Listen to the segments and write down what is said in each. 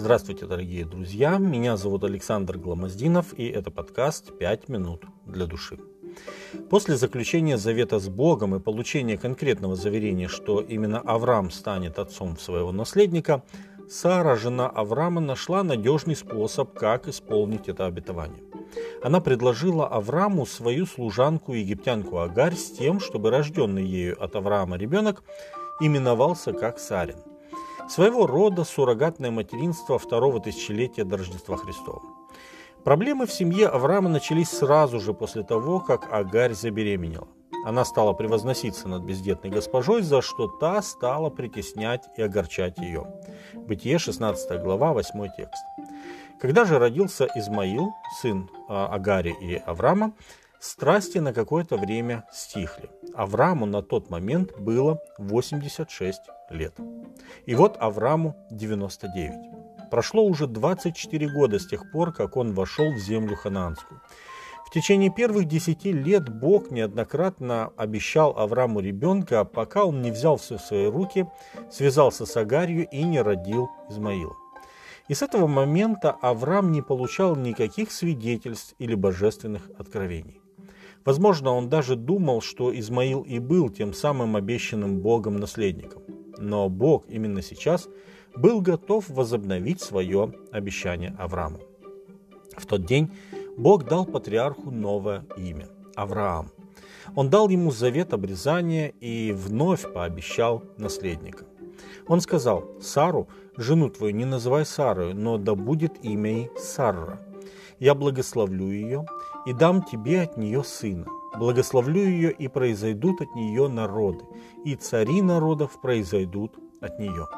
Здравствуйте, дорогие друзья! Меня зовут Александр Гламоздинов, и это подкаст «Пять минут для души». После заключения завета с Богом и получения конкретного заверения, что именно Авраам станет отцом своего наследника, Сара, жена Авраама, нашла надежный способ, как исполнить это обетование. Она предложила Аврааму свою служанку египтянку Агарь с тем, чтобы рожденный ею от Авраама ребенок именовался как Сарин. Своего рода суррогатное материнство второго тысячелетия до Рождества Христова. Проблемы в семье Авраама начались сразу же после того, как Агарь забеременела. Она стала превозноситься над бездетной госпожой, за что та стала притеснять и огорчать ее. Бытие 16 глава, 8 текст. Когда же родился Измаил, сын а, Агари и Авраама, страсти на какое-то время стихли. Аврааму на тот момент было 86 лет. И вот Аврааму 99. Прошло уже 24 года с тех пор, как он вошел в землю ханаанскую. В течение первых десяти лет Бог неоднократно обещал Аврааму ребенка, пока он не взял все в свои руки, связался с Агарью и не родил Измаила. И с этого момента Авраам не получал никаких свидетельств или божественных откровений. Возможно, он даже думал, что Измаил и был тем самым обещанным Богом наследником. Но Бог именно сейчас – был готов возобновить свое обещание Аврааму. В тот день Бог дал патриарху новое имя – Авраам. Он дал ему завет обрезания и вновь пообещал наследника. Он сказал, Сару, жену твою не называй Сарою, но да будет имя ей Сарра. Я благословлю ее и дам тебе от нее сына. Благословлю ее, и произойдут от нее народы, и цари народов произойдут от нее.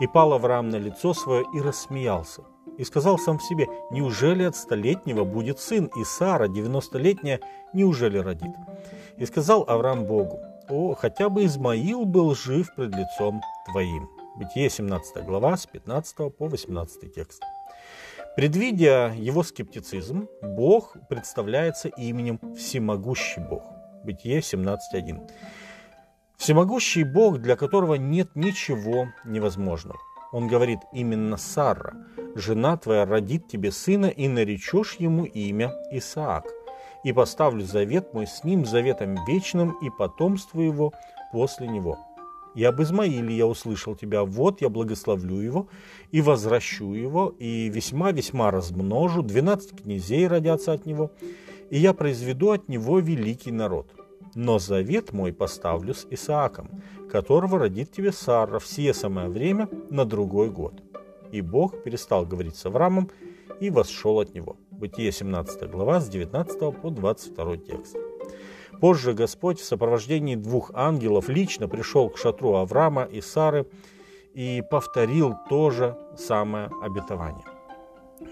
И пал Авраам на лицо свое и рассмеялся. И сказал сам в себе, неужели от столетнего будет сын, и Сара, девяностолетняя, неужели родит? И сказал Авраам Богу, о, хотя бы Измаил был жив пред лицом твоим. Бытие 17 глава с 15 по 18 текст. Предвидя его скептицизм, Бог представляется именем Всемогущий Бог. Бытие 17.1. Всемогущий Бог, для которого нет ничего невозможного. Он говорит, именно Сара, жена твоя родит тебе сына, и наречешь ему имя Исаак. И поставлю завет мой с ним, заветом вечным, и потомство его после него. И об Измаиле я услышал тебя, вот я благословлю его, и возвращу его, и весьма-весьма размножу, двенадцать князей родятся от него, и я произведу от него великий народ но завет мой поставлю с Исааком, которого родит тебе Сара в сие самое время на другой год. И Бог перестал говорить с Авраамом и восшел от него. Бытие 17 глава с 19 по 22 текст. Позже Господь в сопровождении двух ангелов лично пришел к шатру Авраама и Сары и повторил то же самое обетование.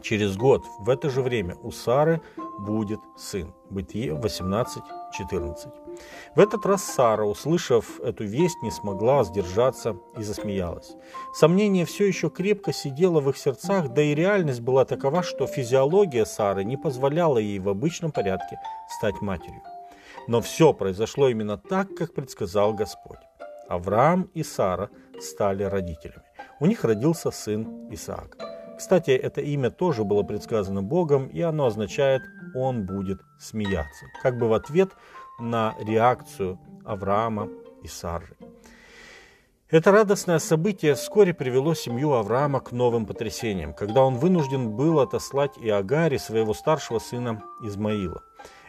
Через год в это же время у Сары будет сын. Бытие 18.14. В этот раз Сара, услышав эту весть, не смогла сдержаться и засмеялась. Сомнение все еще крепко сидело в их сердцах, да и реальность была такова, что физиология Сары не позволяла ей в обычном порядке стать матерью. Но все произошло именно так, как предсказал Господь. Авраам и Сара стали родителями. У них родился сын Исаак. Кстати, это имя тоже было предсказано Богом, и оно означает «он будет смеяться», как бы в ответ на реакцию Авраама и Сары. Это радостное событие вскоре привело семью Авраама к новым потрясениям, когда он вынужден был отослать и Агари, своего старшего сына Измаила.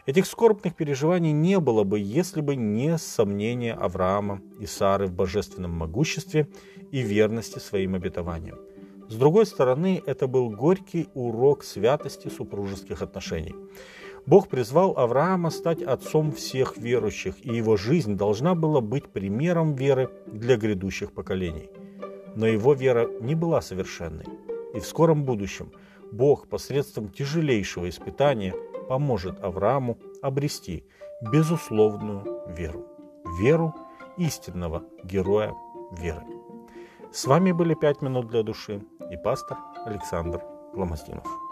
Этих скорбных переживаний не было бы, если бы не сомнение Авраама и Сары в божественном могуществе и верности своим обетованиям. С другой стороны, это был горький урок святости супружеских отношений. Бог призвал Авраама стать отцом всех верующих, и его жизнь должна была быть примером веры для грядущих поколений. Но его вера не была совершенной. И в скором будущем Бог посредством тяжелейшего испытания поможет Аврааму обрести безусловную веру. Веру истинного героя веры. С вами были «Пять минут для души» и пастор Александр Гломоздинов.